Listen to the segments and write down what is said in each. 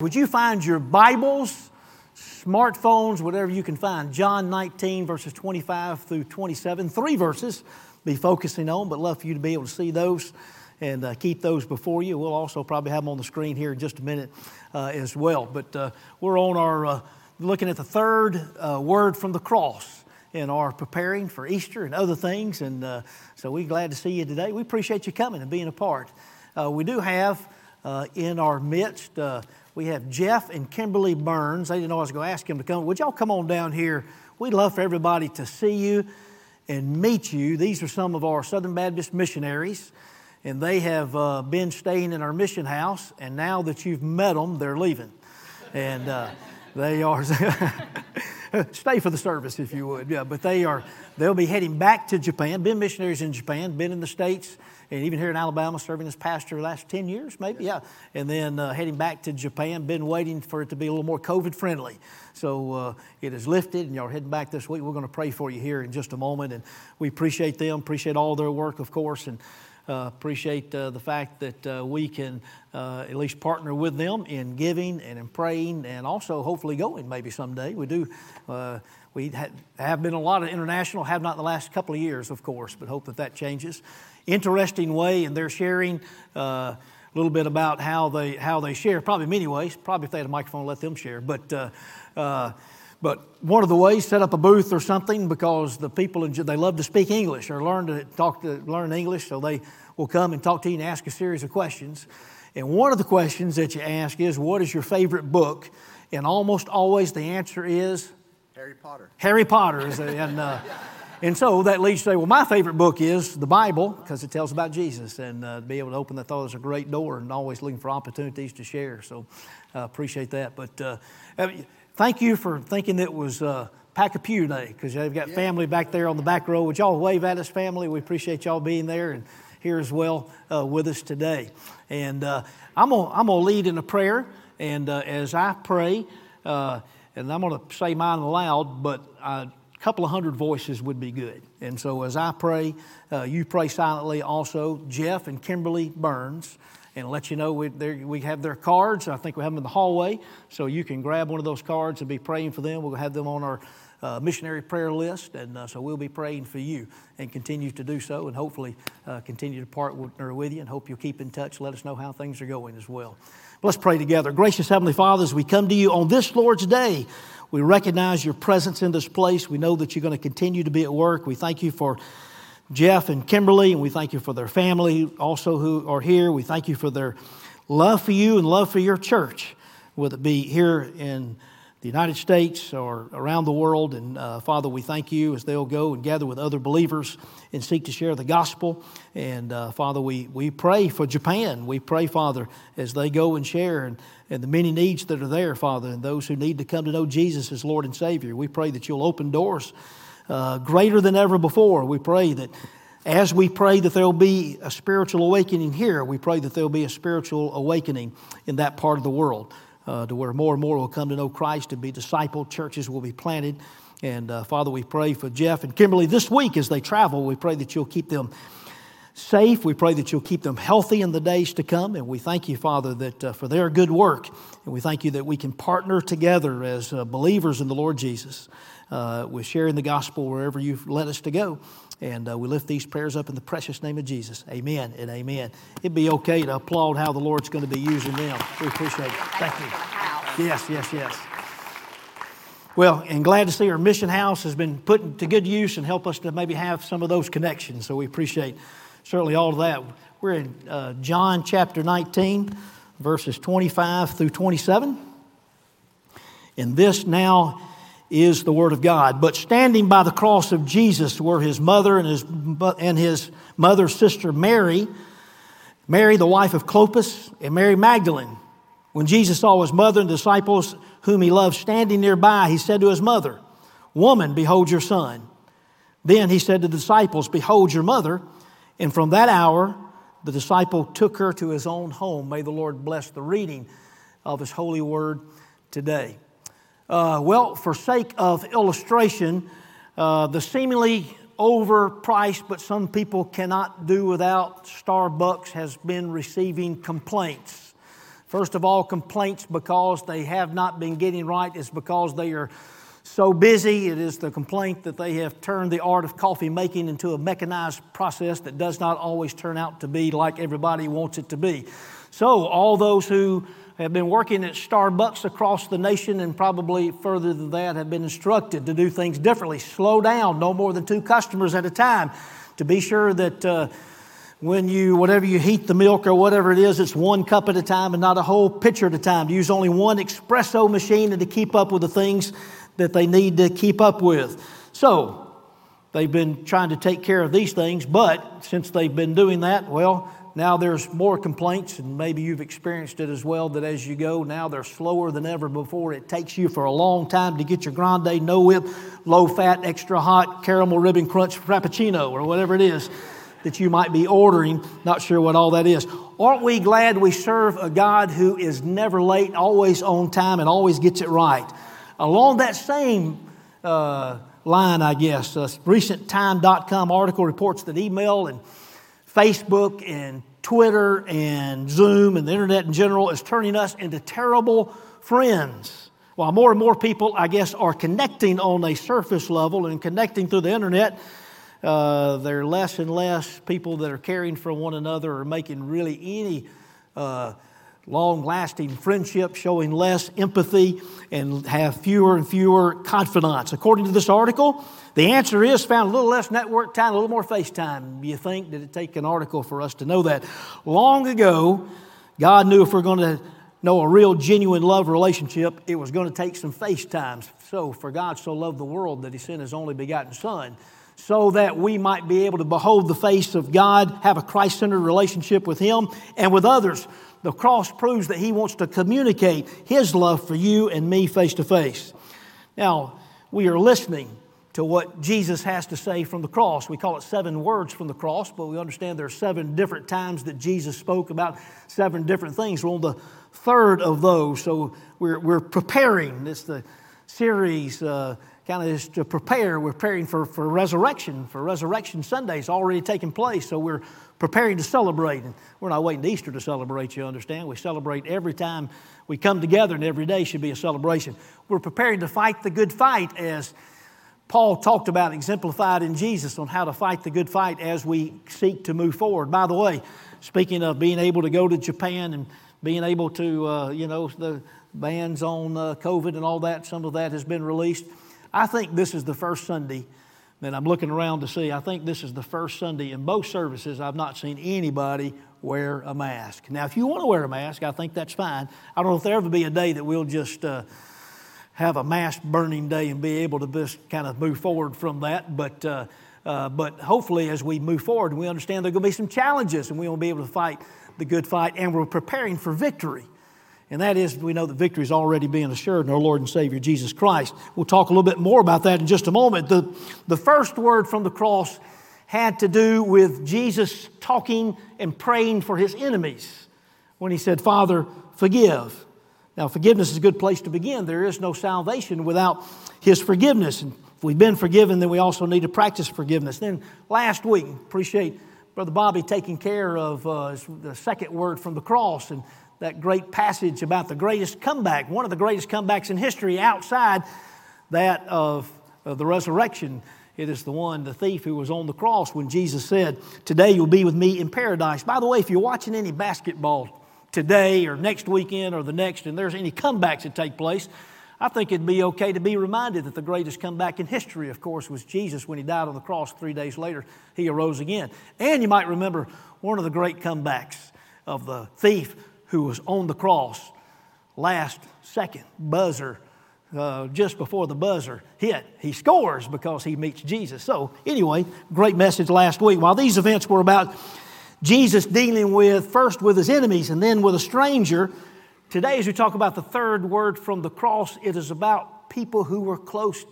Would you find your Bibles, smartphones, whatever you can find? John 19, verses 25 through 27, three verses be focusing on, but love for you to be able to see those and uh, keep those before you. We'll also probably have them on the screen here in just a minute uh, as well. But uh, we're on our uh, looking at the third uh, word from the cross and are preparing for Easter and other things, and uh, so we're glad to see you today. We appreciate you coming and being a part. we do have in our midst we have Jeff and Kimberly Burns. I didn't know I was going to ask him to come. Would y'all come on down here? We'd love for everybody to see you and meet you. These are some of our Southern Baptist missionaries, and they have uh, been staying in our mission house. And now that you've met them, they're leaving, and uh, they are. stay for the service if you would. Yeah, but they are. They'll be heading back to Japan. Been missionaries in Japan. Been in the states and even here in Alabama, serving as pastor the last 10 years, maybe, yeah. And then uh, heading back to Japan, been waiting for it to be a little more COVID friendly. So uh, it is lifted, and y'all are heading back this week. We're going to pray for you here in just a moment, and we appreciate them, appreciate all their work, of course, and uh, appreciate uh, the fact that uh, we can uh, at least partner with them in giving and in praying, and also hopefully going maybe someday. We do. Uh, we have been a lot of international, have not the last couple of years, of course, but hope that that changes interesting way, and they're sharing uh, a little bit about how they how they share. Probably many ways. Probably if they had a microphone, let them share. But uh, uh, but one of the ways, set up a booth or something because the people they love to speak English or learn to talk to learn English, so they will come and talk to you and ask a series of questions. And one of the questions that you ask is, "What is your favorite book?" And almost always the answer is Harry Potter. Harry Potter, is, and uh, and so that leads to say, well, my favorite book is the Bible because it tells about Jesus. And uh, to be able to open the thought is a great door and always looking for opportunities to share. So I uh, appreciate that. But uh, thank you for thinking it was uh, Pack a Pew Day because they've got yeah. family back there on the back row. Would y'all wave at us, family? We appreciate y'all being there and here as well uh, with us today. And uh, I'm going I'm to lead in a prayer. And uh, as I pray, and I'm going to say mine aloud, but I couple of hundred voices would be good. And so as I pray, uh, you pray silently also. Jeff and Kimberly Burns, and let you know we, we have their cards. I think we have them in the hallway, so you can grab one of those cards and be praying for them. We'll have them on our uh, missionary prayer list, and uh, so we'll be praying for you and continue to do so, and hopefully uh, continue to partner with you, and hope you'll keep in touch. Let us know how things are going as well. Let's pray together. Gracious Heavenly Father, as we come to you on this Lord's Day, we recognize your presence in this place. We know that you're going to continue to be at work. We thank you for Jeff and Kimberly, and we thank you for their family also who are here. We thank you for their love for you and love for your church, whether it be here in the United States or around the world. And uh, Father, we thank you as they'll go and gather with other believers and seek to share the gospel. And uh, Father, we, we pray for Japan. We pray, Father, as they go and share and, and the many needs that are there, Father, and those who need to come to know Jesus as Lord and Savior. We pray that you'll open doors uh, greater than ever before. We pray that as we pray that there'll be a spiritual awakening here, we pray that there'll be a spiritual awakening in that part of the world uh, to where more and more will come to know Christ and be discipled. Churches will be planted. And uh, Father, we pray for Jeff and Kimberly this week as they travel. We pray that you'll keep them safe. We pray that you'll keep them healthy in the days to come. And we thank you, Father, that uh, for their good work. And we thank you that we can partner together as uh, believers in the Lord Jesus uh, with sharing the gospel wherever you've led us to go. And uh, we lift these prayers up in the precious name of Jesus. Amen and amen. It'd be okay to applaud how the Lord's going to be using them. We appreciate it. Thank you. Yes, yes, yes. Well, and glad to see our mission house has been put to good use and help us to maybe have some of those connections. So we appreciate certainly all of that. We're in uh, John chapter 19, verses 25 through 27. And this now is the Word of God. But standing by the cross of Jesus were his mother and his, and his mother's sister Mary, Mary, the wife of Clopas, and Mary Magdalene. When Jesus saw his mother and disciples whom he loved standing nearby, he said to his mother, Woman, behold your son. Then he said to the disciples, Behold your mother. And from that hour, the disciple took her to his own home. May the Lord bless the reading of his holy word today. Uh, well, for sake of illustration, uh, the seemingly overpriced, but some people cannot do without Starbucks has been receiving complaints First of all, complaints because they have not been getting right is because they are so busy. It is the complaint that they have turned the art of coffee making into a mechanized process that does not always turn out to be like everybody wants it to be. So, all those who have been working at Starbucks across the nation and probably further than that have been instructed to do things differently. Slow down, no more than two customers at a time, to be sure that. Uh, when you, whatever you heat the milk or whatever it is, it's one cup at a time and not a whole pitcher at a time. To use only one espresso machine and to keep up with the things that they need to keep up with. So, they've been trying to take care of these things, but since they've been doing that, well, now there's more complaints, and maybe you've experienced it as well, that as you go, now they're slower than ever before. It takes you for a long time to get your grande, no whip, low fat, extra hot, caramel ribbon crunch frappuccino or whatever it is that you might be ordering. Not sure what all that is. Aren't we glad we serve a God who is never late, always on time, and always gets it right? Along that same uh, line, I guess, a recent Time.com article reports that email and Facebook and Twitter and Zoom and the internet in general is turning us into terrible friends. While more and more people, I guess, are connecting on a surface level and connecting through the internet, uh, there are less and less people that are caring for one another or making really any uh, long lasting friendship, showing less empathy, and have fewer and fewer confidants. According to this article, the answer is found a little less network time, a little more FaceTime. You think, did it take an article for us to know that? Long ago, God knew if we're going to know a real, genuine love relationship, it was going to take some FaceTimes. So, for God so loved the world that He sent His only begotten Son so that we might be able to behold the face of God, have a Christ centered relationship with Him and with others. The cross proves that He wants to communicate His love for you and me face to face. Now, we are listening to what Jesus has to say from the cross. We call it seven words from the cross, but we understand there are seven different times that Jesus spoke about seven different things. We're on the third of those, so we're, we're preparing. It's the series. Uh, kind of is to prepare. We're preparing for, for resurrection, for Resurrection Sunday. It's already taken place, so we're preparing to celebrate. And we're not waiting Easter to celebrate, you understand? We celebrate every time we come together, and every day should be a celebration. We're preparing to fight the good fight as Paul talked about, exemplified in Jesus, on how to fight the good fight as we seek to move forward. By the way, speaking of being able to go to Japan and being able to, uh, you know, the bans on uh, COVID and all that, some of that has been released. I think this is the first Sunday that I'm looking around to see. I think this is the first Sunday in both services I've not seen anybody wear a mask. Now, if you want to wear a mask, I think that's fine. I don't know if there ever be a day that we'll just uh, have a mass burning day and be able to just kind of move forward from that. But uh, uh, but hopefully, as we move forward, we understand there are going to be some challenges, and we will be able to fight the good fight, and we're preparing for victory and that is we know that victory is already being assured in our Lord and Savior Jesus Christ. We'll talk a little bit more about that in just a moment. The, the first word from the cross had to do with Jesus talking and praying for his enemies when he said, Father, forgive. Now, forgiveness is a good place to begin. There is no salvation without his forgiveness. And if we've been forgiven, then we also need to practice forgiveness. Then last week, appreciate Brother Bobby taking care of uh, the second word from the cross and that great passage about the greatest comeback, one of the greatest comebacks in history outside that of, of the resurrection. It is the one, the thief who was on the cross when Jesus said, Today you'll be with me in paradise. By the way, if you're watching any basketball today or next weekend or the next, and there's any comebacks that take place, I think it'd be okay to be reminded that the greatest comeback in history, of course, was Jesus when he died on the cross three days later. He arose again. And you might remember one of the great comebacks of the thief who was on the cross last second, buzzer, uh, just before the buzzer hit. He scores because he meets Jesus. So, anyway, great message last week. While these events were about Jesus dealing with first with his enemies and then with a stranger, today, as we talk about the third word from the cross, it is about people who were close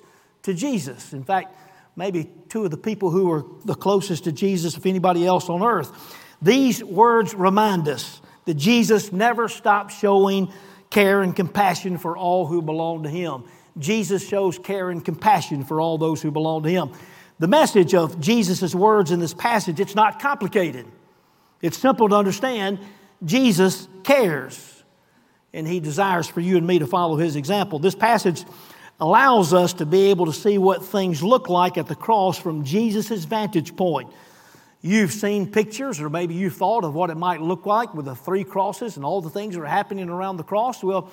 to Jesus. In fact, maybe two of the people who were the closest to Jesus, if anybody else on earth. These words remind us that Jesus never stopped showing care and compassion for all who belong to him. Jesus shows care and compassion for all those who belong to him. The message of Jesus' words in this passage, it's not complicated. It's simple to understand. Jesus cares. and He desires for you and me to follow His example. This passage allows us to be able to see what things look like at the cross from Jesus' vantage point. You've seen pictures, or maybe you've thought of what it might look like with the three crosses and all the things that are happening around the cross. Well,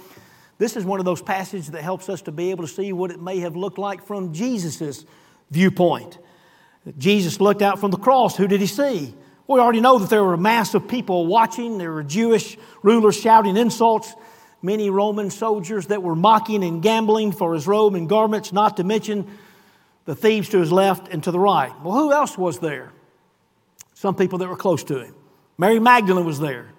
this is one of those passages that helps us to be able to see what it may have looked like from Jesus' viewpoint. Jesus looked out from the cross. Who did he see? We already know that there were a mass of people watching. There were Jewish rulers shouting insults, many Roman soldiers that were mocking and gambling for his robe and garments, not to mention the thieves to his left and to the right. Well, who else was there? Some people that were close to him. Mary Magdalene was there.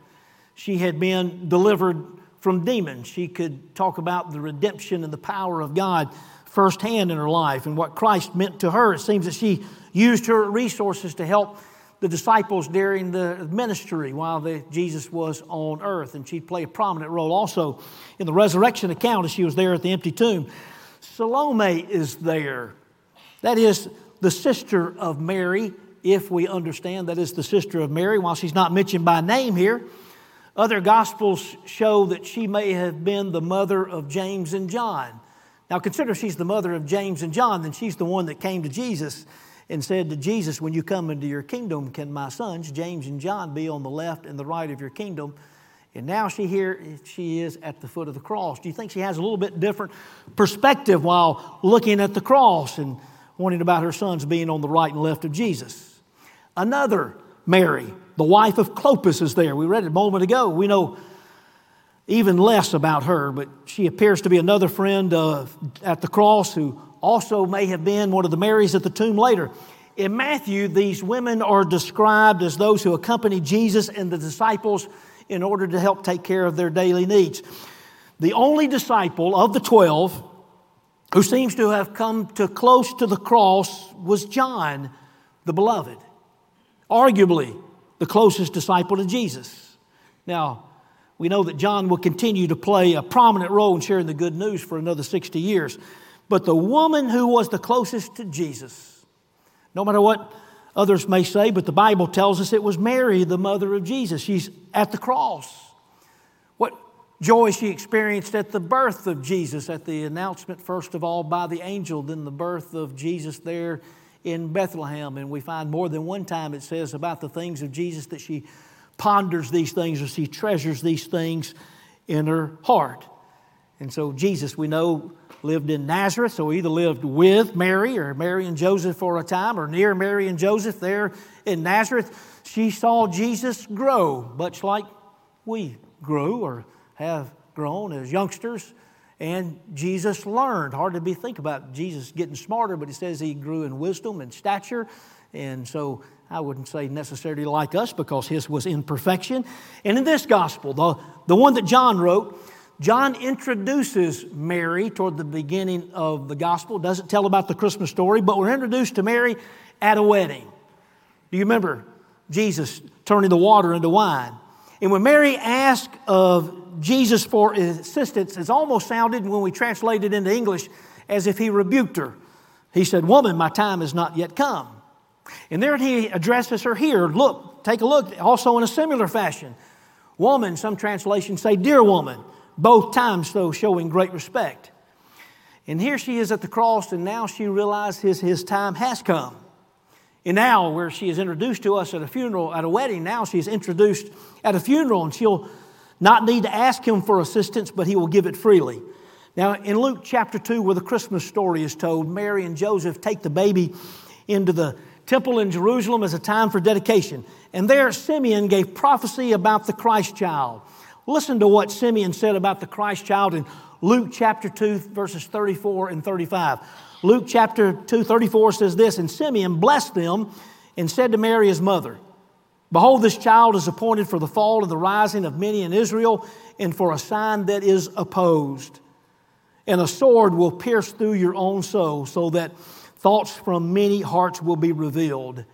She had been delivered from demons. She could talk about the redemption and the power of God firsthand in her life and what Christ meant to her. It seems that she used her resources to help the disciples during the ministry while the, Jesus was on earth, and she'd play a prominent role also in the resurrection account as she was there at the empty tomb. Salome is there. That is the sister of Mary, if we understand that is the sister of Mary, while she's not mentioned by name here. Other gospels show that she may have been the mother of James and John. Now, consider she's the mother of James and John, then she's the one that came to Jesus and said to Jesus, When you come into your kingdom, can my sons, James and John, be on the left and the right of your kingdom? And now she here she is at the foot of the cross. Do you think she has a little bit different perspective while looking at the cross and wondering about her sons being on the right and left of Jesus? Another Mary, the wife of Clopas, is there. We read it a moment ago. We know even less about her, but she appears to be another friend at the cross who also may have been one of the Marys at the tomb later. In Matthew, these women are described as those who accompanied Jesus and the disciples in order to help take care of their daily needs. The only disciple of the 12 who seems to have come to close to the cross was John, the beloved, arguably the closest disciple to Jesus. Now, we know that John will continue to play a prominent role in sharing the good news for another 60 years. But the woman who was the closest to Jesus, no matter what others may say, but the Bible tells us it was Mary, the mother of Jesus. She's at the cross. What joy she experienced at the birth of Jesus, at the announcement, first of all, by the angel, then the birth of Jesus there in Bethlehem. And we find more than one time it says about the things of Jesus that she ponders these things or she treasures these things in her heart. And so Jesus, we know, lived in Nazareth, so he either lived with Mary or Mary and Joseph for a time or near Mary and Joseph there in Nazareth. She saw Jesus grow, much like we grew or have grown as youngsters. And Jesus learned. Hard to be think about Jesus getting smarter, but it says he grew in wisdom and stature. And so I wouldn't say necessarily like us because his was in perfection. And in this gospel, the, the one that John wrote, John introduces Mary toward the beginning of the gospel. Doesn't tell about the Christmas story, but we're introduced to Mary at a wedding. Do you remember Jesus turning the water into wine? And when Mary asked of Jesus for assistance, it almost sounded, when we translate it into English, as if he rebuked her. He said, Woman, my time has not yet come. And there he addresses her here. Look, take a look, also in a similar fashion. Woman, some translations say, Dear woman both times, though, showing great respect. And here she is at the cross, and now she realizes his, his time has come. And now, where she is introduced to us at a funeral, at a wedding, now she's introduced at a funeral, and she'll not need to ask him for assistance, but he will give it freely. Now, in Luke chapter 2, where the Christmas story is told, Mary and Joseph take the baby into the temple in Jerusalem as a time for dedication. And there, Simeon gave prophecy about the Christ child. Listen to what Simeon said about the Christ child in Luke chapter 2, verses 34 and 35. Luke chapter 2, 34 says this And Simeon blessed them and said to Mary, his mother, Behold, this child is appointed for the fall and the rising of many in Israel, and for a sign that is opposed. And a sword will pierce through your own soul, so that thoughts from many hearts will be revealed.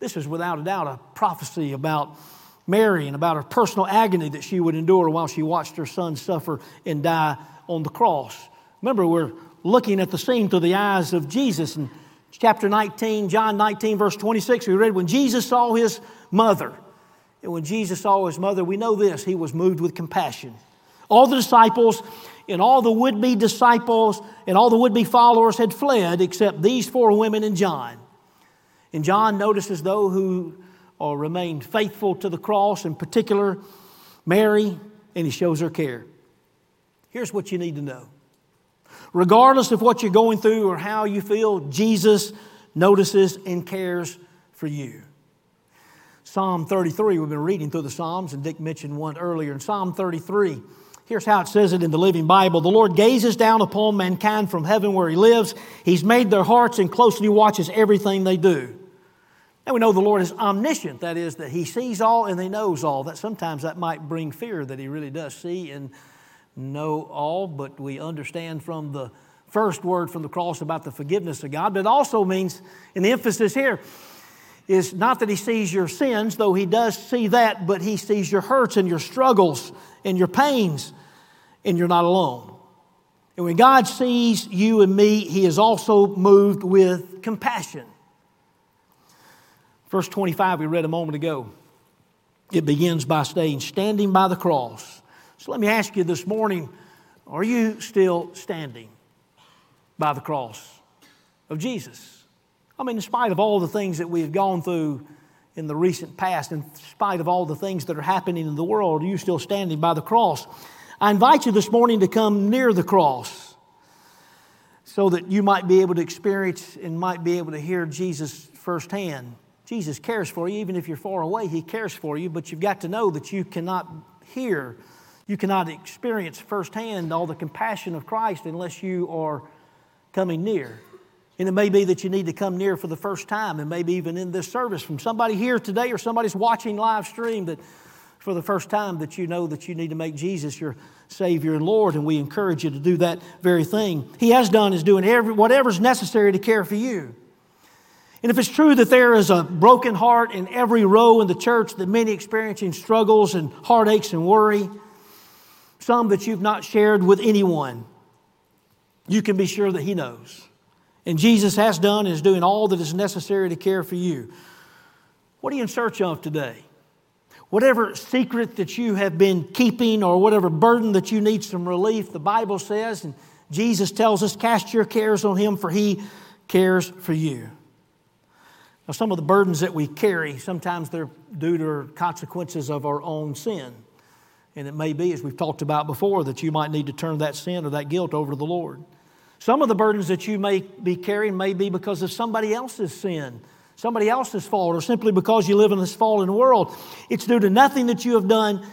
This is without a doubt a prophecy about Mary and about her personal agony that she would endure while she watched her son suffer and die on the cross. Remember, we're looking at the scene through the eyes of Jesus. In chapter 19, John 19, verse 26, we read, When Jesus saw his mother, and when Jesus saw his mother, we know this, he was moved with compassion. All the disciples and all the would be disciples and all the would be followers had fled except these four women and John. And John notices those who or remained faithful to the cross, in particular, Mary, and he shows her care. Here's what you need to know regardless of what you're going through or how you feel, Jesus notices and cares for you. Psalm 33, we've been reading through the Psalms, and Dick mentioned one earlier. In Psalm 33, here's how it says it in the Living Bible The Lord gazes down upon mankind from heaven where He lives. He's made their hearts and closely watches everything they do. And we know the Lord is omniscient, that is, that He sees all and He knows all. That sometimes that might bring fear that He really does see and know all, but we understand from the first word from the cross about the forgiveness of God. But it also means, and the emphasis here is not that He sees your sins, though He does see that, but He sees your hurts and your struggles and your pains, and you're not alone. And when God sees you and me, He is also moved with compassion. Verse 25, we read a moment ago. It begins by saying, standing by the cross so let me ask you this morning are you still standing by the cross of Jesus? I mean, in spite of all the things that we've gone through in the recent past, in spite of all the things that are happening in the world, are you still standing by the cross? I invite you this morning to come near the cross so that you might be able to experience and might be able to hear Jesus firsthand. Jesus cares for you, even if you're far away, He cares for you, but you've got to know that you cannot hear you cannot experience firsthand all the compassion of Christ unless you are coming near. And it may be that you need to come near for the first time, and maybe even in this service from somebody here today or somebody's watching live stream that for the first time that you know that you need to make Jesus your Savior and Lord, and we encourage you to do that very thing. He has done is doing every, whatever's necessary to care for you. And if it's true that there is a broken heart in every row in the church, that many experiencing struggles and heartaches and worry, some that you've not shared with anyone, you can be sure that He knows. And Jesus has done and is doing all that is necessary to care for you. What are you in search of today? Whatever secret that you have been keeping or whatever burden that you need some relief, the Bible says, and Jesus tells us, cast your cares on Him, for He cares for you. Some of the burdens that we carry, sometimes they're due to consequences of our own sin. And it may be, as we've talked about before, that you might need to turn that sin or that guilt over to the Lord. Some of the burdens that you may be carrying may be because of somebody else's sin, somebody else's fault, or simply because you live in this fallen world. It's due to nothing that you have done.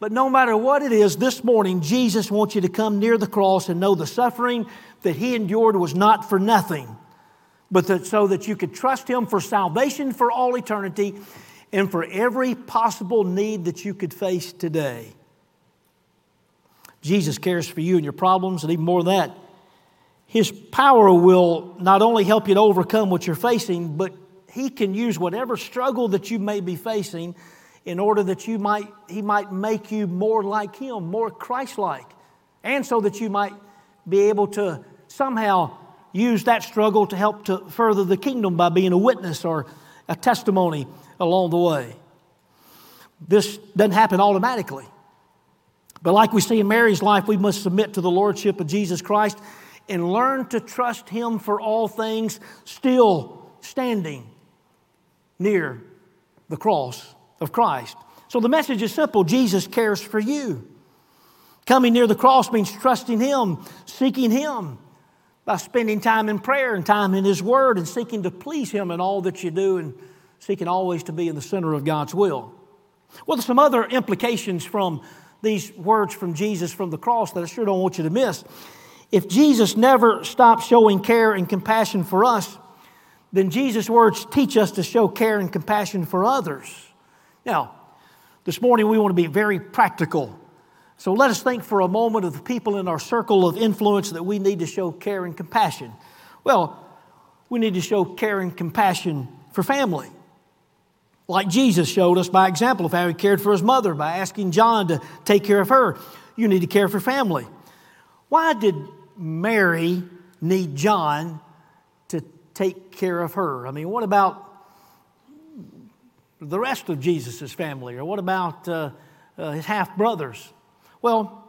But no matter what it is, this morning, Jesus wants you to come near the cross and know the suffering that He endured was not for nothing, but that so that you could trust Him for salvation for all eternity and for every possible need that you could face today. Jesus cares for you and your problems, and even more than that, His power will not only help you to overcome what you're facing, but He can use whatever struggle that you may be facing in order that you might, He might make you more like Him, more Christ like, and so that you might be able to somehow use that struggle to help to further the kingdom by being a witness or a testimony along the way. This doesn't happen automatically. But like we see in Mary's life, we must submit to the Lordship of Jesus Christ and learn to trust Him for all things, still standing near the cross of Christ. So the message is simple Jesus cares for you. Coming near the cross means trusting Him, seeking Him by spending time in prayer and time in His Word and seeking to please Him in all that you do and seeking always to be in the center of God's will. Well, there's some other implications from these words from Jesus from the cross that I sure don't want you to miss. If Jesus never stopped showing care and compassion for us, then Jesus' words teach us to show care and compassion for others. Now, this morning we want to be very practical. So let us think for a moment of the people in our circle of influence that we need to show care and compassion. Well, we need to show care and compassion for family like Jesus showed us by example of how he cared for his mother by asking John to take care of her. You need to care for family. Why did Mary need John to take care of her? I mean, what about the rest of Jesus' family? Or what about uh, uh, his half brothers? Well,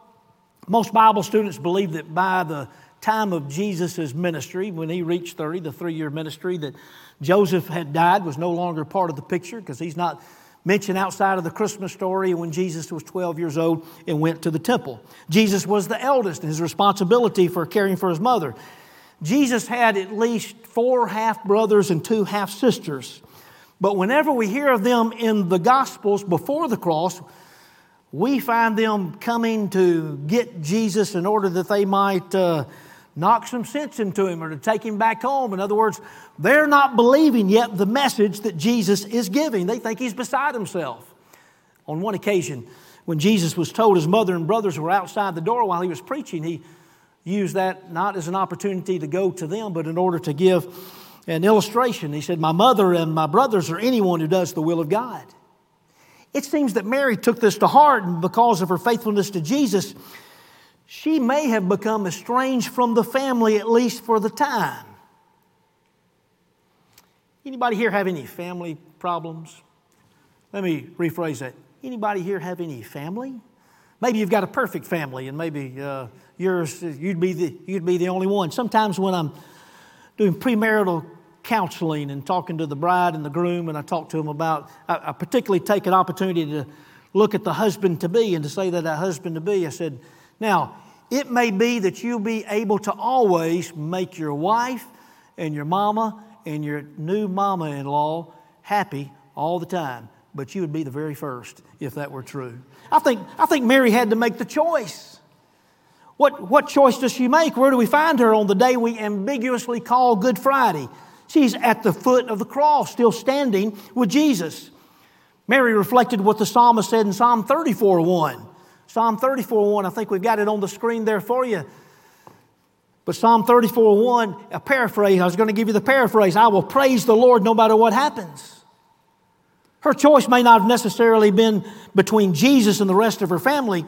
Most Bible students believe that by the time of Jesus' ministry, when he reached 30, the three year ministry, that Joseph had died, was no longer part of the picture because he's not mentioned outside of the Christmas story when Jesus was 12 years old and went to the temple. Jesus was the eldest, and his responsibility for caring for his mother. Jesus had at least four half brothers and two half sisters. But whenever we hear of them in the Gospels before the cross, we find them coming to get Jesus in order that they might uh, knock some sense into him or to take him back home. In other words, they're not believing yet the message that Jesus is giving. They think he's beside himself. On one occasion, when Jesus was told his mother and brothers were outside the door while he was preaching, he used that not as an opportunity to go to them, but in order to give an illustration. He said, My mother and my brothers are anyone who does the will of God. It seems that Mary took this to heart, and because of her faithfulness to Jesus, she may have become estranged from the family, at least for the time. Anybody here have any family problems? Let me rephrase that. Anybody here have any family? Maybe you've got a perfect family, and maybe uh, yours you'd be the you'd be the only one. Sometimes when I'm doing premarital counseling and talking to the bride and the groom, and I talked to them about, I, I particularly take an opportunity to look at the husband to be and to say that a husband to be. I said, now, it may be that you'll be able to always make your wife and your mama and your new mama in law happy all the time, but you would be the very first if that were true. I think, I think Mary had to make the choice. What, what choice does she make? Where do we find her on the day we ambiguously call Good Friday? She's at the foot of the cross, still standing with Jesus. Mary reflected what the psalmist said in Psalm 34 1. Psalm 34 1, I think we've got it on the screen there for you. But Psalm 34 1, a paraphrase, I was going to give you the paraphrase I will praise the Lord no matter what happens. Her choice may not have necessarily been between Jesus and the rest of her family.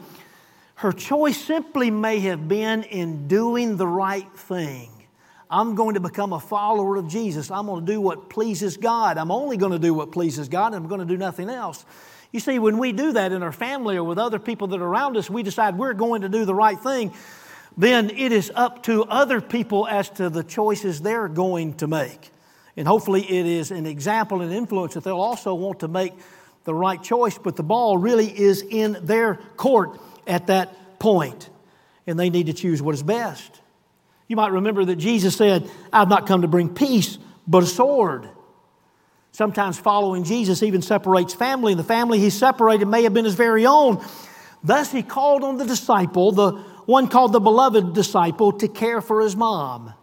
Her choice simply may have been in doing the right thing. I'm going to become a follower of Jesus. I'm going to do what pleases God. I'm only going to do what pleases God, and I'm going to do nothing else. You see, when we do that in our family or with other people that are around us, we decide we're going to do the right thing, then it is up to other people as to the choices they're going to make. And hopefully, it is an example and influence that they'll also want to make the right choice, but the ball really is in their court at that point, and they need to choose what is best. You might remember that Jesus said, I've not come to bring peace, but a sword. Sometimes following Jesus even separates family, and the family he separated may have been his very own. Thus, he called on the disciple, the one called the beloved disciple, to care for his mom.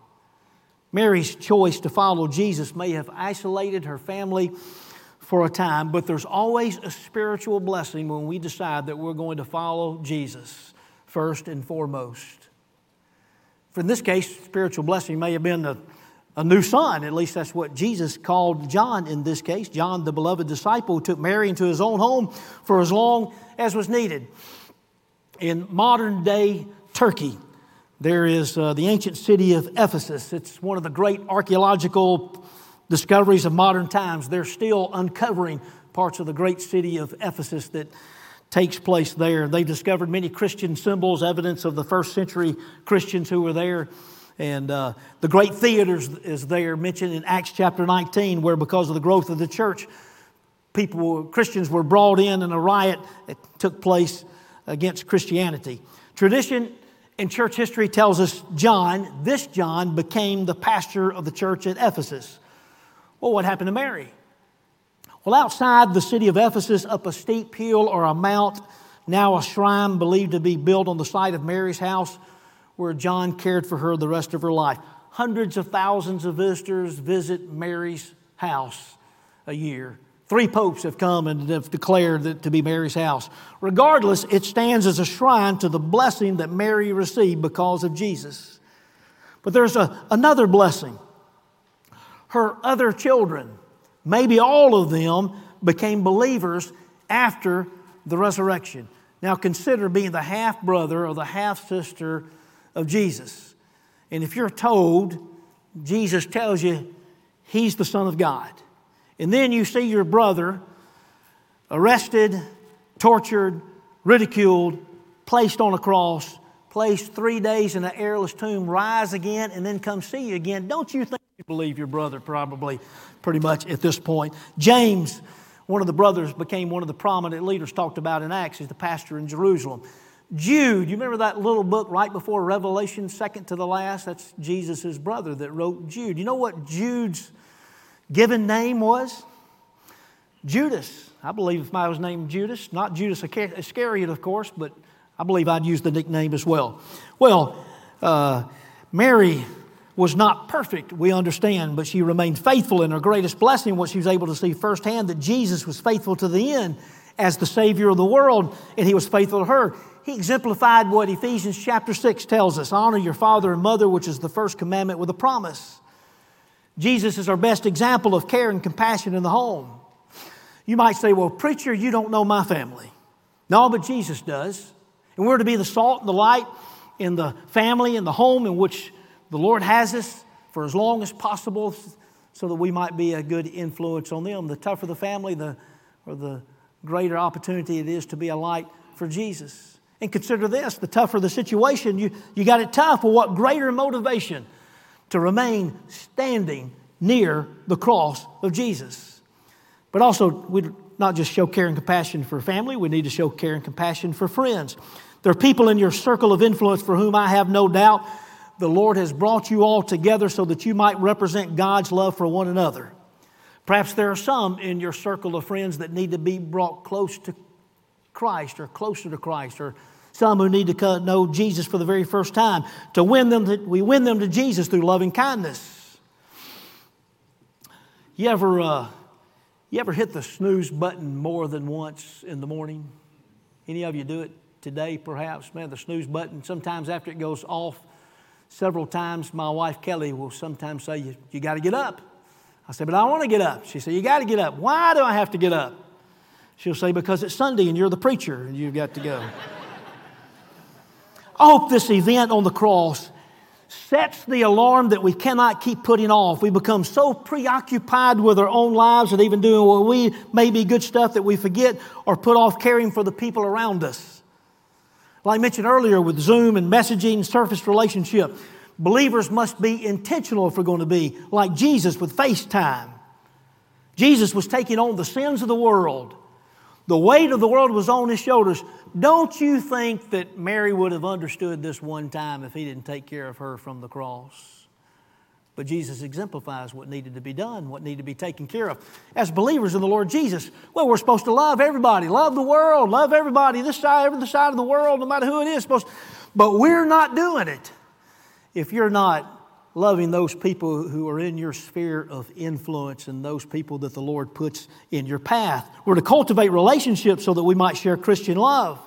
Mary's choice to follow Jesus may have isolated her family for a time, but there's always a spiritual blessing when we decide that we're going to follow Jesus first and foremost. For in this case, spiritual blessing may have been a, a new son. At least that's what Jesus called John in this case. John, the beloved disciple, took Mary into his own home for as long as was needed. In modern day Turkey, there is uh, the ancient city of Ephesus. It's one of the great archaeological discoveries of modern times. They're still uncovering parts of the great city of Ephesus that takes place there. They discovered many Christian symbols, evidence of the first century Christians who were there. And uh, the great theaters is there, mentioned in Acts chapter 19, where because of the growth of the church, people, Christians were brought in and a riot took place against Christianity. Tradition and church history tells us John, this John, became the pastor of the church at Ephesus. Well, what happened to Mary? Well, outside the city of Ephesus, up a steep hill or a mount, now a shrine believed to be built on the site of Mary's house, where John cared for her the rest of her life. Hundreds of thousands of visitors visit Mary's house a year. Three popes have come and have declared it to be Mary's house. Regardless, it stands as a shrine to the blessing that Mary received because of Jesus. But there's a, another blessing. Her other children, Maybe all of them became believers after the resurrection. Now consider being the half brother or the half sister of Jesus. And if you're told, Jesus tells you he's the Son of God, and then you see your brother arrested, tortured, ridiculed, placed on a cross, placed three days in an airless tomb, rise again, and then come see you again. Don't you think you believe your brother probably pretty much at this point? James, one of the brothers, became one of the prominent leaders talked about in Acts. He's the pastor in Jerusalem. Jude, you remember that little book right before Revelation, second to the last? That's Jesus' brother that wrote Jude. You know what Jude's given name was? Judas. I believe if I was named Judas, not Judas Iscariot, of course, but I believe I'd use the nickname as well. Well, uh, Mary was not perfect, we understand, but she remained faithful, and her greatest blessing was she was able to see firsthand that Jesus was faithful to the end as the Savior of the world, and He was faithful to her. He exemplified what Ephesians chapter 6 tells us honor your father and mother, which is the first commandment with a promise. Jesus is our best example of care and compassion in the home. You might say, Well, preacher, you don't know my family. No, but Jesus does. And we're to be the salt and the light in the family and the home in which the Lord has us for as long as possible so that we might be a good influence on them. The tougher the family, the, or the greater opportunity it is to be a light for Jesus. And consider this the tougher the situation, you, you got it tough. Well, what greater motivation to remain standing near the cross of Jesus? But also, we not just show care and compassion for family, we need to show care and compassion for friends. There are people in your circle of influence for whom I have no doubt the Lord has brought you all together so that you might represent God's love for one another. Perhaps there are some in your circle of friends that need to be brought close to Christ or closer to Christ, or some who need to know Jesus for the very first time. To win them, to, we win them to Jesus through loving kindness. You ever, uh, you ever hit the snooze button more than once in the morning? Any of you do it? Today, perhaps. Man, the snooze button, sometimes after it goes off several times, my wife Kelly will sometimes say, You, you got to get up. I say, But I want to get up. She said, You got to get up. Why do I have to get up? She'll say, Because it's Sunday and you're the preacher and you've got to go. I hope this event on the cross sets the alarm that we cannot keep putting off. We become so preoccupied with our own lives and even doing what we may be good stuff that we forget or put off caring for the people around us. Like I mentioned earlier with Zoom and messaging, surface relationship, believers must be intentional if we're going to be like Jesus with FaceTime. Jesus was taking on the sins of the world. The weight of the world was on his shoulders. Don't you think that Mary would have understood this one time if he didn't take care of her from the cross? But Jesus exemplifies what needed to be done, what needed to be taken care of. As believers in the Lord Jesus, well, we're supposed to love everybody, love the world, love everybody, this side, every side of the world, no matter who it is. Supposed, but we're not doing it if you're not loving those people who are in your sphere of influence and those people that the Lord puts in your path. We're to cultivate relationships so that we might share Christian love.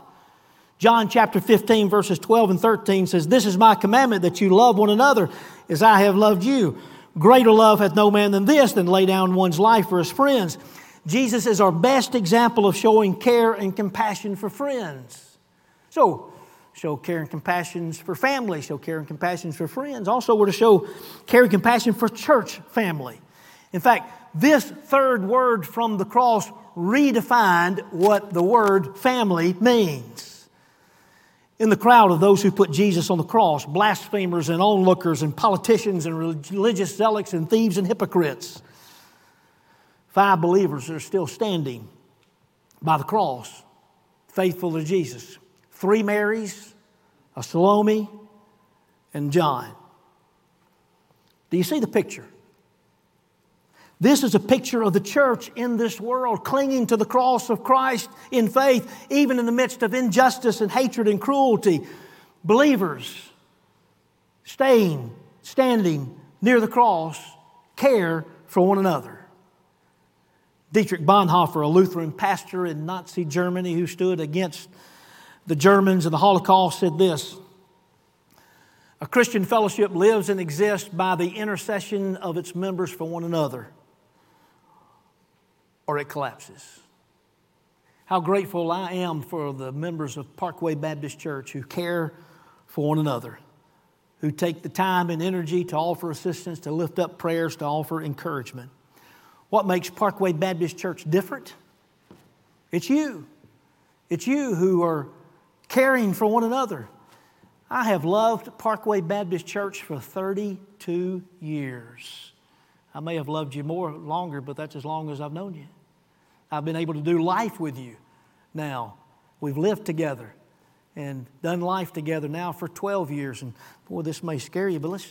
John chapter 15, verses 12 and 13 says, This is my commandment that you love one another as I have loved you. Greater love hath no man than this, than lay down one's life for his friends. Jesus is our best example of showing care and compassion for friends. So, show care and compassion for family, show care and compassion for friends. Also, we're to show care and compassion for church family. In fact, this third word from the cross redefined what the word family means in the crowd of those who put Jesus on the cross blasphemers and onlookers and politicians and religious zealots and thieves and hypocrites. Five believers are still standing by the cross, faithful to Jesus. Three Marys, a Salome, and John. Do you see the picture? This is a picture of the church in this world, clinging to the cross of Christ in faith, even in the midst of injustice and hatred and cruelty. Believers staying, standing near the cross, care for one another. Dietrich Bonhoeffer, a Lutheran pastor in Nazi Germany who stood against the Germans and the Holocaust, said this A Christian fellowship lives and exists by the intercession of its members for one another or it collapses. How grateful I am for the members of Parkway Baptist Church who care for one another, who take the time and energy to offer assistance, to lift up prayers, to offer encouragement. What makes Parkway Baptist Church different? It's you. It's you who are caring for one another. I have loved Parkway Baptist Church for 32 years. I may have loved you more longer, but that's as long as I've known you. I've been able to do life with you now. We've lived together and done life together now for 12 years. And boy, this may scare you, but let's,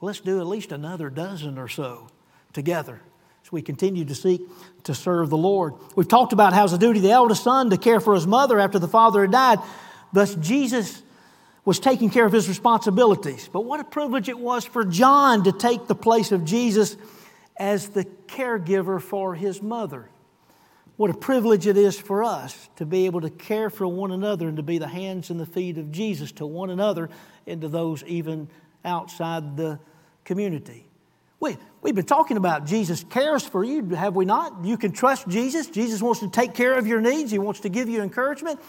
let's do at least another dozen or so together as we continue to seek to serve the Lord. We've talked about how it's a duty of the eldest son to care for his mother after the father had died. Thus, Jesus was taking care of his responsibilities. But what a privilege it was for John to take the place of Jesus as the caregiver for his mother. What a privilege it is for us to be able to care for one another and to be the hands and the feet of Jesus to one another and to those even outside the community. We, we've been talking about Jesus cares for you, have we not? You can trust Jesus. Jesus wants to take care of your needs, He wants to give you encouragement.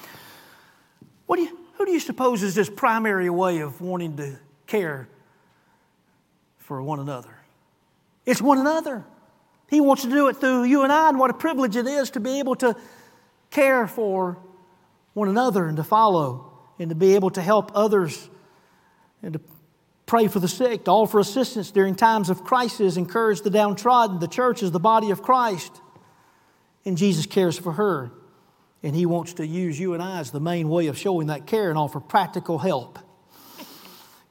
What do you, who do you suppose is this primary way of wanting to care for one another? It's one another. He wants to do it through you and I, and what a privilege it is to be able to care for one another and to follow and to be able to help others and to pray for the sick, to offer assistance during times of crisis, encourage the downtrodden. The church is the body of Christ, and Jesus cares for her. And He wants to use you and I as the main way of showing that care and offer practical help.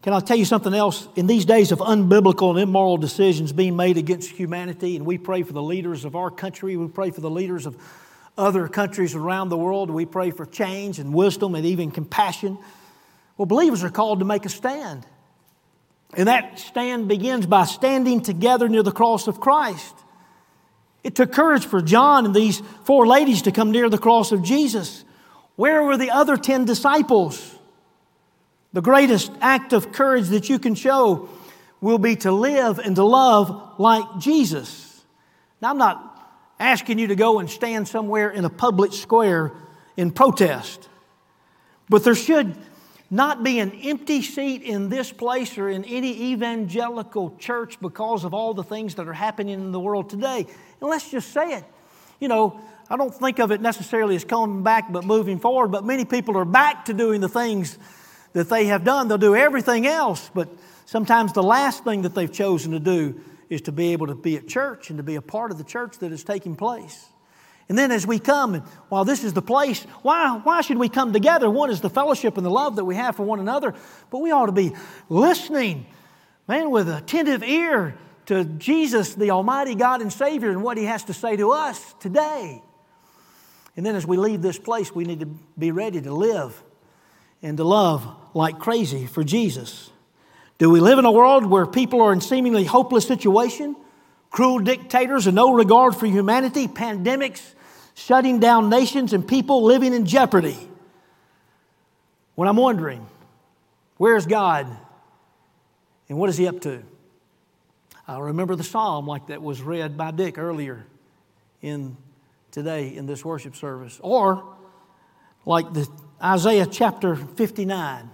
Can I tell you something else? In these days of unbiblical and immoral decisions being made against humanity, and we pray for the leaders of our country, we pray for the leaders of other countries around the world, we pray for change and wisdom and even compassion. Well, believers are called to make a stand. And that stand begins by standing together near the cross of Christ. It took courage for John and these four ladies to come near the cross of Jesus. Where were the other ten disciples? The greatest act of courage that you can show will be to live and to love like Jesus. Now, I'm not asking you to go and stand somewhere in a public square in protest, but there should not be an empty seat in this place or in any evangelical church because of all the things that are happening in the world today. And let's just say it. You know, I don't think of it necessarily as coming back but moving forward, but many people are back to doing the things that they have done. They'll do everything else, but sometimes the last thing that they've chosen to do is to be able to be at church and to be a part of the church that is taking place. And then as we come, and while this is the place, why, why should we come together? One is the fellowship and the love that we have for one another, but we ought to be listening, man, with attentive ear to Jesus, the Almighty God and Savior, and what He has to say to us today. And then as we leave this place, we need to be ready to live and to love like crazy for Jesus? Do we live in a world where people are in seemingly hopeless situation, cruel dictators and no regard for humanity, pandemics shutting down nations and people living in jeopardy? When I'm wondering, where's God and what is He up to? I remember the psalm like that was read by Dick earlier in today in this worship service, or like the Isaiah chapter 59.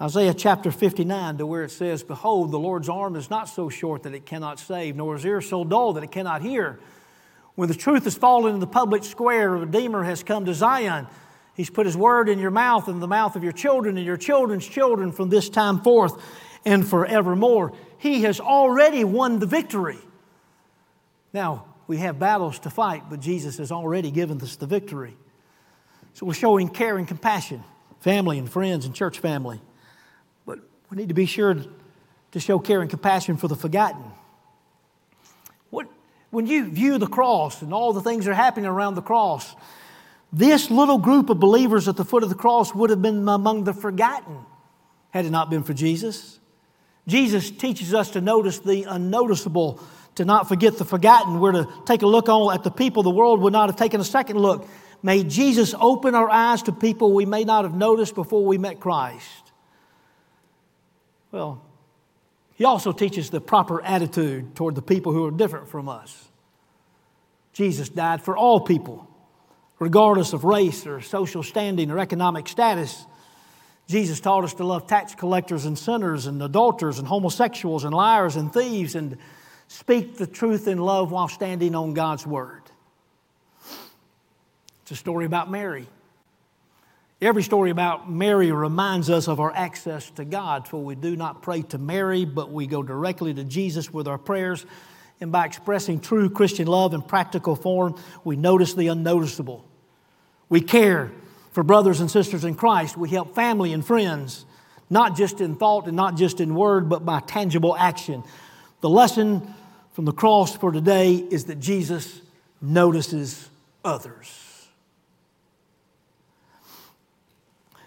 Isaiah chapter 59, to where it says, Behold, the Lord's arm is not so short that it cannot save, nor his ear so dull that it cannot hear. When the truth has fallen in the public square, a Redeemer has come to Zion. He's put his word in your mouth and the mouth of your children and your children's children from this time forth and forevermore. He has already won the victory. Now, we have battles to fight, but Jesus has already given us the victory. So we're showing care and compassion, family and friends and church family. Need to be sure to show care and compassion for the forgotten. What, when you view the cross and all the things that are happening around the cross, this little group of believers at the foot of the cross would have been among the forgotten had it not been for Jesus. Jesus teaches us to notice the unnoticeable, to not forget the forgotten. We're to take a look at the people the world would not have taken a second look. May Jesus open our eyes to people we may not have noticed before we met Christ. Well, he also teaches the proper attitude toward the people who are different from us. Jesus died for all people, regardless of race or social standing or economic status. Jesus taught us to love tax collectors and sinners and adulterers and homosexuals and liars and thieves and speak the truth in love while standing on God's word. It's a story about Mary. Every story about Mary reminds us of our access to God, for we do not pray to Mary, but we go directly to Jesus with our prayers. And by expressing true Christian love in practical form, we notice the unnoticeable. We care for brothers and sisters in Christ. We help family and friends, not just in thought and not just in word, but by tangible action. The lesson from the cross for today is that Jesus notices others.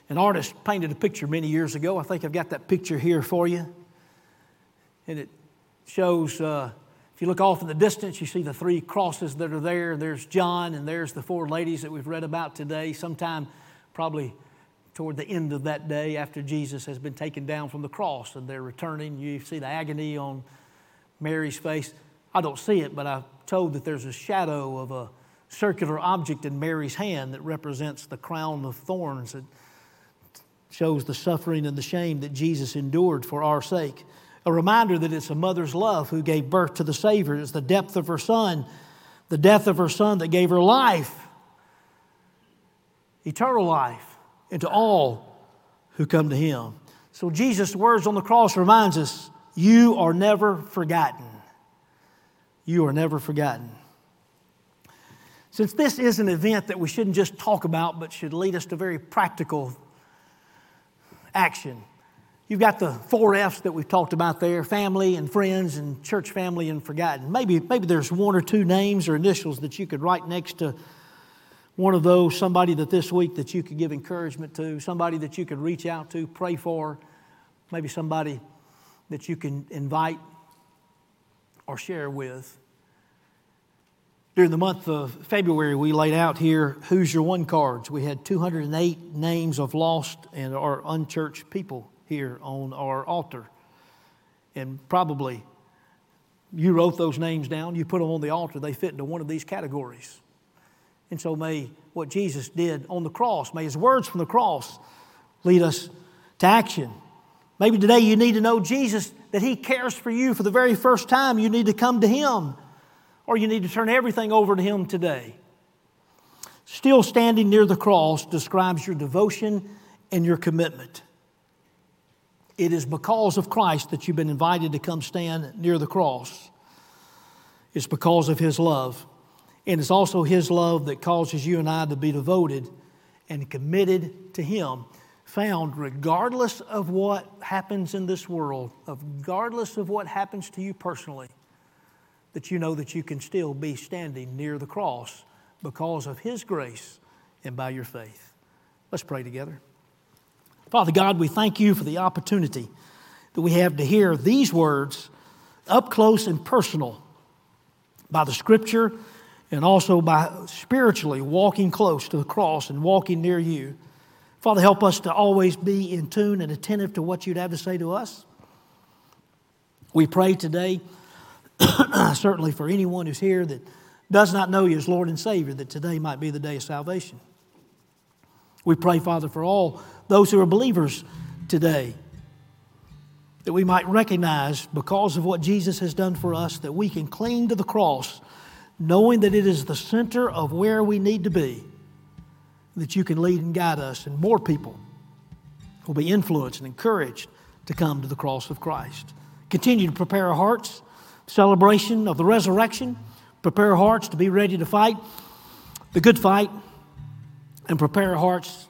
An artist painted a picture many years ago. I think I've got that picture here for you. And it shows, uh, if you look off in the distance, you see the three crosses that are there. There's John, and there's the four ladies that we've read about today. Sometime, probably toward the end of that day, after Jesus has been taken down from the cross and they're returning, you see the agony on Mary's face. I don't see it, but I'm told that there's a shadow of a circular object in Mary's hand that represents the crown of thorns that shows the suffering and the shame that Jesus endured for our sake. A reminder that it's a mother's love who gave birth to the Savior. It's the depth of her son, the death of her son that gave her life, eternal life, into all who come to him. So Jesus' words on the cross reminds us, you are never forgotten. You are never forgotten. Since this is an event that we shouldn't just talk about, but should lead us to very practical action. You've got the four F's that we've talked about there family and friends and church family and forgotten. Maybe, maybe there's one or two names or initials that you could write next to one of those, somebody that this week that you could give encouragement to, somebody that you could reach out to, pray for, maybe somebody that you can invite or share with. During the month of February, we laid out here Who's Your One cards. We had 208 names of lost and or unchurched people here on our altar. And probably you wrote those names down, you put them on the altar, they fit into one of these categories. And so may what Jesus did on the cross, may his words from the cross lead us to action. Maybe today you need to know Jesus, that he cares for you for the very first time. You need to come to him or you need to turn everything over to Him today. Still standing near the cross describes your devotion and your commitment. It is because of Christ that you've been invited to come stand near the cross. It's because of His love. And it's also His love that causes you and I to be devoted and committed to Him, found regardless of what happens in this world, regardless of what happens to you personally that you know that you can still be standing near the cross because of His grace and by your faith. Let's pray together. Father God, we thank you for the opportunity that we have to hear these words up close and personal by the Scripture and also by spiritually walking close to the cross and walking near you. Father, help us to always be in tune and attentive to what you'd have to say to us. We pray today certainly for anyone who's here that does not know you as Lord and Savior, that today might be the day of salvation. We pray, Father, for all those who are believers today, that we might recognize, because of what Jesus has done for us, that we can cling to the cross, knowing that it is the center of where we need to be, that you can lead and guide us, and more people will be influenced and encouraged to come to the cross of Christ. Continue to prepare our hearts celebration of the resurrection. Prepare hearts to be ready to fight the good fight and prepare hearts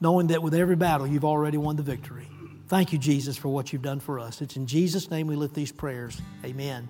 knowing that with every battle you've already won the victory. Thank you, Jesus, for what you've done for us. It's in Jesus' name we lift these prayers. Amen.